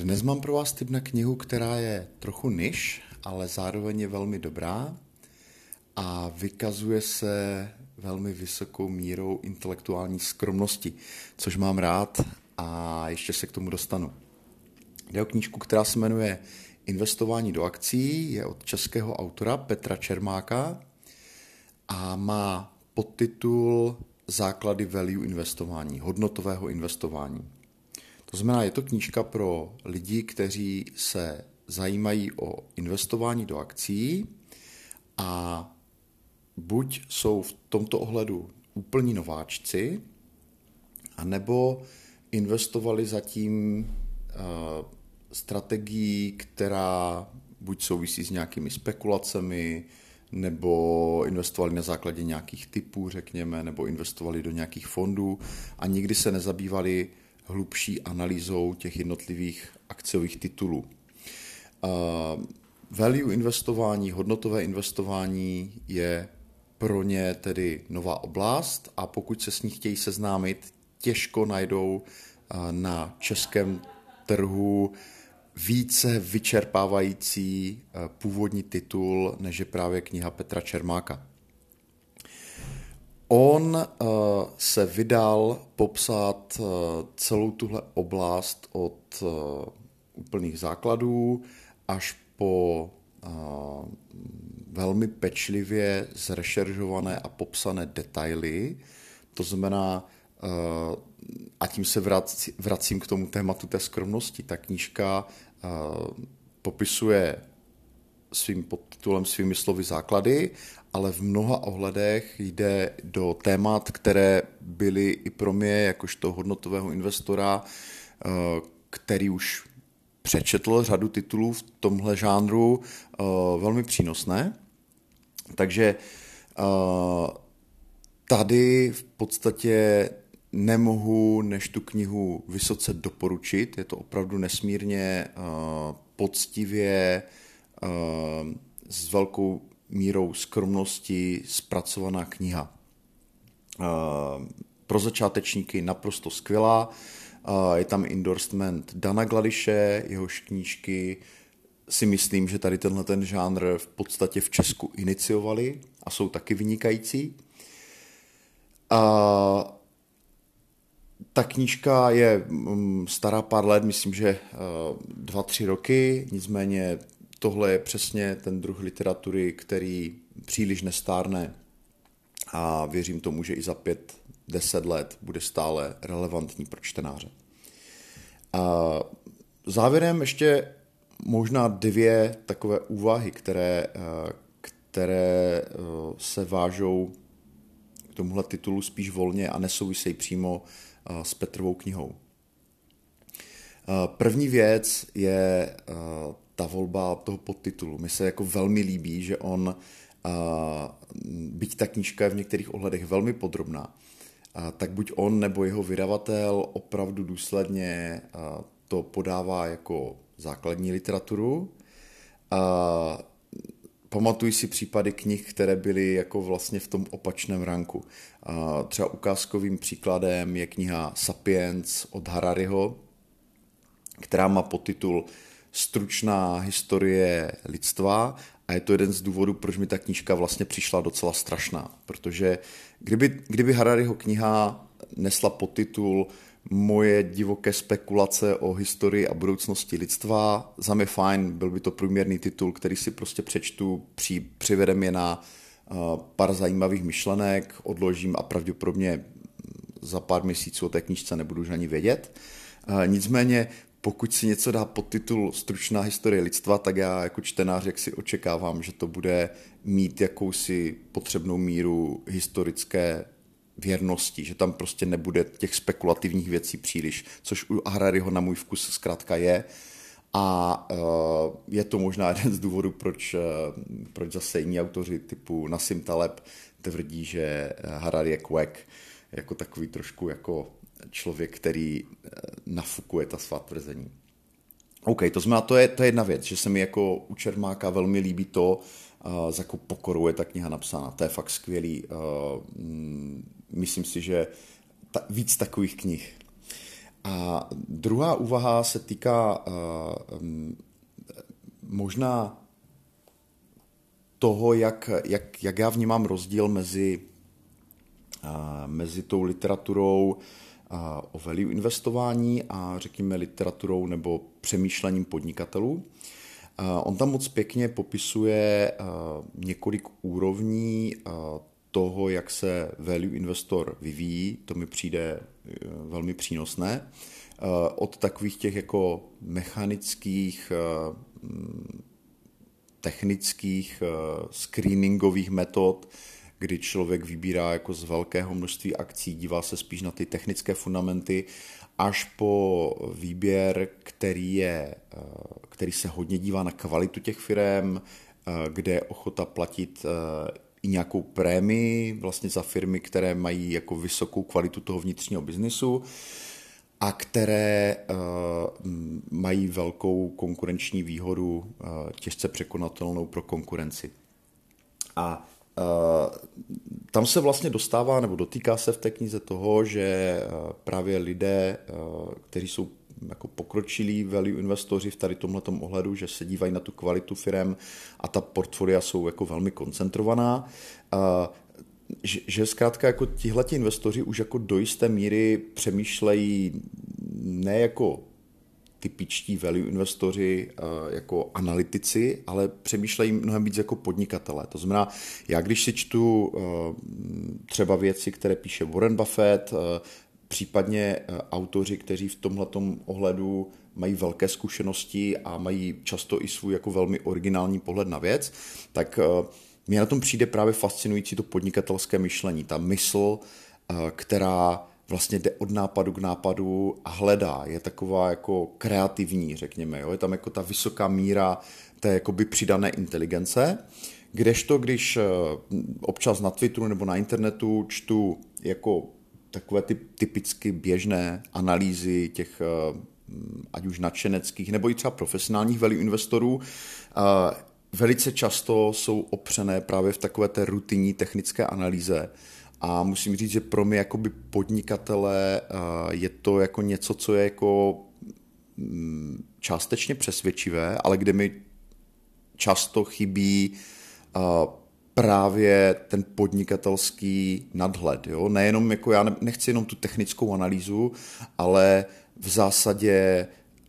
Dnes mám pro vás tip na knihu, která je trochu niž, ale zároveň je velmi dobrá a vykazuje se velmi vysokou mírou intelektuální skromnosti, což mám rád a ještě se k tomu dostanu. Jde o knížku, která se jmenuje Investování do akcí, je od českého autora Petra Čermáka a má podtitul Základy value investování, hodnotového investování. Znamená, je to knížka pro lidi, kteří se zajímají o investování do akcí a buď jsou v tomto ohledu úplní nováčci, anebo investovali zatím uh, strategií, která buď souvisí s nějakými spekulacemi, nebo investovali na základě nějakých typů, řekněme, nebo investovali do nějakých fondů a nikdy se nezabývali hlubší analýzou těch jednotlivých akciových titulů. Value investování, hodnotové investování je pro ně tedy nová oblast a pokud se s ní chtějí seznámit, těžko najdou na českém trhu více vyčerpávající původní titul, než je právě kniha Petra Čermáka. On uh, se vydal popsat uh, celou tuhle oblast od uh, úplných základů až po velmi pečlivě zrešeržované a popsané detaily. To znamená, a tím se vrací, vracím k tomu tématu té skromnosti. Ta knížka popisuje svým podtitulem, svými slovy základy, ale v mnoha ohledech jde do témat, které byly i pro mě, jakožto hodnotového investora, eh, který už přečetl řadu titulů v tomhle žánru, eh, velmi přínosné. Takže eh, tady v podstatě nemohu než tu knihu vysoce doporučit. Je to opravdu nesmírně poctivě s velkou mírou skromnosti zpracovaná kniha. Pro začátečníky naprosto skvělá. Je tam endorsement Dana Gladiše, jehož knížky si myslím, že tady tenhle ten žánr v podstatě v Česku iniciovali a jsou taky vynikající. A ta knížka je mm, stará pár let, myslím, že dva, tři roky, nicméně tohle je přesně ten druh literatury, který příliš nestárne a věřím tomu, že i za pět, deset let bude stále relevantní pro čtenáře. A závěrem ještě možná dvě takové úvahy, které, které eh, se vážou k tomuhle titulu spíš volně a nesouvisejí přímo eh, s Petrovou knihou. Eh, první věc je ta volba toho podtitulu. Mi se jako velmi líbí, že on, byť ta knížka je v některých ohledech velmi podrobná, tak buď on nebo jeho vydavatel opravdu důsledně to podává jako základní literaturu. Pamatuji si případy knih, které byly jako vlastně v tom opačném ranku. Třeba ukázkovým příkladem je kniha Sapiens od Harariho, která má podtitul stručná historie lidstva a je to jeden z důvodů, proč mi ta knížka vlastně přišla docela strašná, protože kdyby, kdyby Harariho kniha nesla podtitul Moje divoké spekulace o historii a budoucnosti lidstva, za mě fajn, byl by to průměrný titul, který si prostě přečtu, při, přivedem je na uh, pár zajímavých myšlenek, odložím a pravděpodobně za pár měsíců o té knížce nebudu už ani vědět. Uh, nicméně pokud si něco dá pod titul Stručná historie lidstva, tak já jako čtenář jak si očekávám, že to bude mít jakousi potřebnou míru historické věrnosti, že tam prostě nebude těch spekulativních věcí příliš, což u Harariho na můj vkus zkrátka je. A uh, je to možná jeden z důvodů, proč, uh, proč zase jiní autoři typu Nassim Taleb tvrdí, že Harari je quack, jako takový trošku jako člověk, který eh, nafukuje ta svá tvrzení. OK, to znamená, to je, to je jedna věc, že se mi jako u Čermáka velmi líbí to, uh, za jakou pokorou je ta kniha napsána. To je fakt skvělý. Uh, myslím si, že ta, víc takových knih. A druhá úvaha se týká možná toho, jak, jak, jak já vnímám rozdíl mezi, mezi tou literaturou o value investování a řekněme literaturou nebo přemýšlením podnikatelů. On tam moc pěkně popisuje několik úrovní toho, jak se value investor vyvíjí. To mi přijde e, velmi přínosné. Od takových těch jako mechanických technických eh, screeningových metod, kdy člověk vybírá jako z velkého množství akcí, dívá se spíš na ty technické fundamenty, až po výběr, který, je, eh, který se hodně dívá na kvalitu těch firm, eh, kde je ochota platit i nějakou prémii vlastně za firmy, které mají jako vysokou kvalitu toho vnitřního biznisu a které mají velkou konkurenční výhodu, těžce překonatelnou pro konkurenci. A tam se vlastně dostává, nebo dotýká se v té knize toho, že uh, právě lidé, uh, kteří jsou jako pokročilí value investoři v tady tomhle ohledu, že se dívají na tu kvalitu firm a ta portfolia jsou jako velmi koncentrovaná. Že, že zkrátka jako tihleti investoři už jako do jisté míry přemýšlejí ne jako typičtí value investoři eh, jako analytici, ale přemýšlejí mnohem víc jako podnikatelé. To znamená, já když si čtu eh, třeba věci, které píše Warren Buffett, eh, případně autoři, kteří v tomhle ohledu mají velké zkušenosti a mají často i svůj jako velmi originální pohled na věc, tak mně na tom přijde právě fascinující to podnikatelské myšlení, ta mysl, která vlastně jde od nápadu k nápadu a hledá. Je taková jako kreativní, řekněme. Jo? Je tam jako ta vysoká míra té jakoby přidané inteligence. Kdežto, když eh, občas na Twitteru nebo na internetu čtu jako takové ty typicky běžné analýzy těch eh, ať už nadšeneckých nebo i třeba profesionálních value investorů, velice často jsou opřené právě v takové té rutinní technické analýze, a musím říct, že pro mě jako by podnikatele eh, je to jako něco, co je jako mm, částečně přesvědčivé, ale kde mi často chybí eh, právě ten podnikatelský nadhled. Jo? Nejenom jako já nechci jenom tu technickou analýzu, ale v zásadě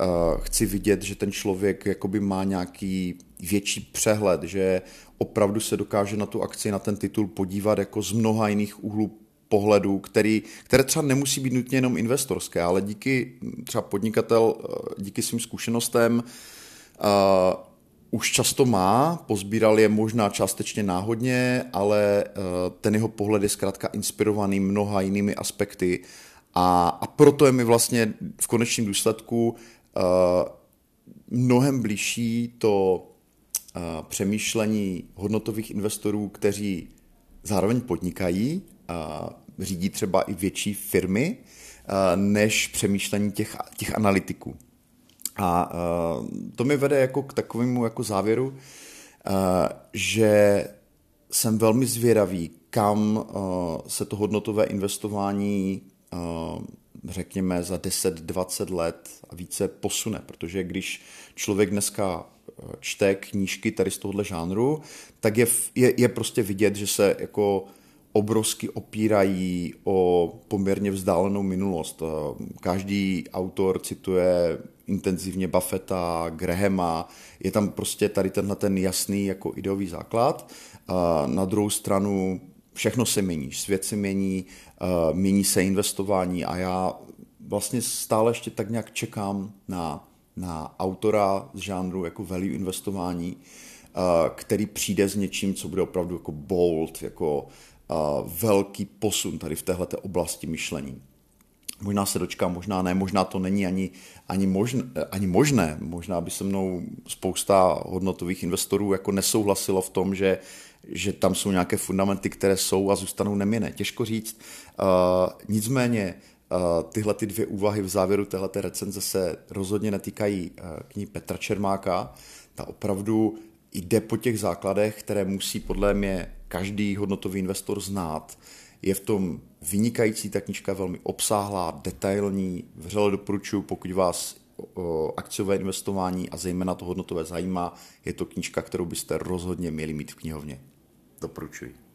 uh, chci vidět, že ten člověk jakoby má nějaký větší přehled, že opravdu se dokáže na tu akci, na ten titul podívat jako z mnoha jiných úhlů pohledu, který, které třeba nemusí být nutně jenom investorské, ale díky třeba podnikatel, eh, díky svým zkušenostem uh, už často má, pozbíral je možná částečně náhodně, ale uh, ten jeho pohled je zkrátka inspirovaný mnoha jinými aspekty a, a proto je mi vlastně v konečném důsledku uh, mnohem blížší to přemýšlení hodnotových investorů, kteří zároveň podnikají, řídí třeba i větší firmy, než přemýšlení těch, těch analytiků. A to mi vede jako k takovému jako závěru, že jsem velmi zvědavý, kam se to hodnotové investování řekněme za 10-20 let a více posune, protože když člověk dneska čte knížky tady z tohohle žánru, tak je, je, je prostě vidět, že se jako obrovsky opírají o poměrně vzdálenou minulost. Každý autor cituje intenzivně Buffetta, Grahama, je tam prostě tady tenhle ten jasný jako ideový základ. Na druhou stranu všechno se mění, svět se mění, mění se investování a já vlastně stále ještě tak nějak čekám na na autora z žánru jako value investování, uh, který přijde s něčím, co bude opravdu jako bold, jako uh, velký posun tady v téhle oblasti myšlení. Možná se dočkám, možná ne, možná to není ani, ani, možné, ani možné. Možná by se mnou spousta hodnotových investorů jako nesouhlasilo v tom, že, že tam jsou nějaké fundamenty, které jsou a zůstanou neměné. Těžko říct. Uh, nicméně tyhle ty dvě úvahy v závěru téhleté recenze se rozhodně netýkají eh, knihy Petra Čermáka. Ta opravdu jde po těch základech, které musí podle mě každý hodnotový investor znát. Je v tom vynikající, ta knižka velmi obsáhlá, detailní, vřele doporučuji, pokud vás akciové investování a zejména to hodnotové zajímá, je to knižka, kterou byste rozhodně měli mít v knihovně. Doporučuji.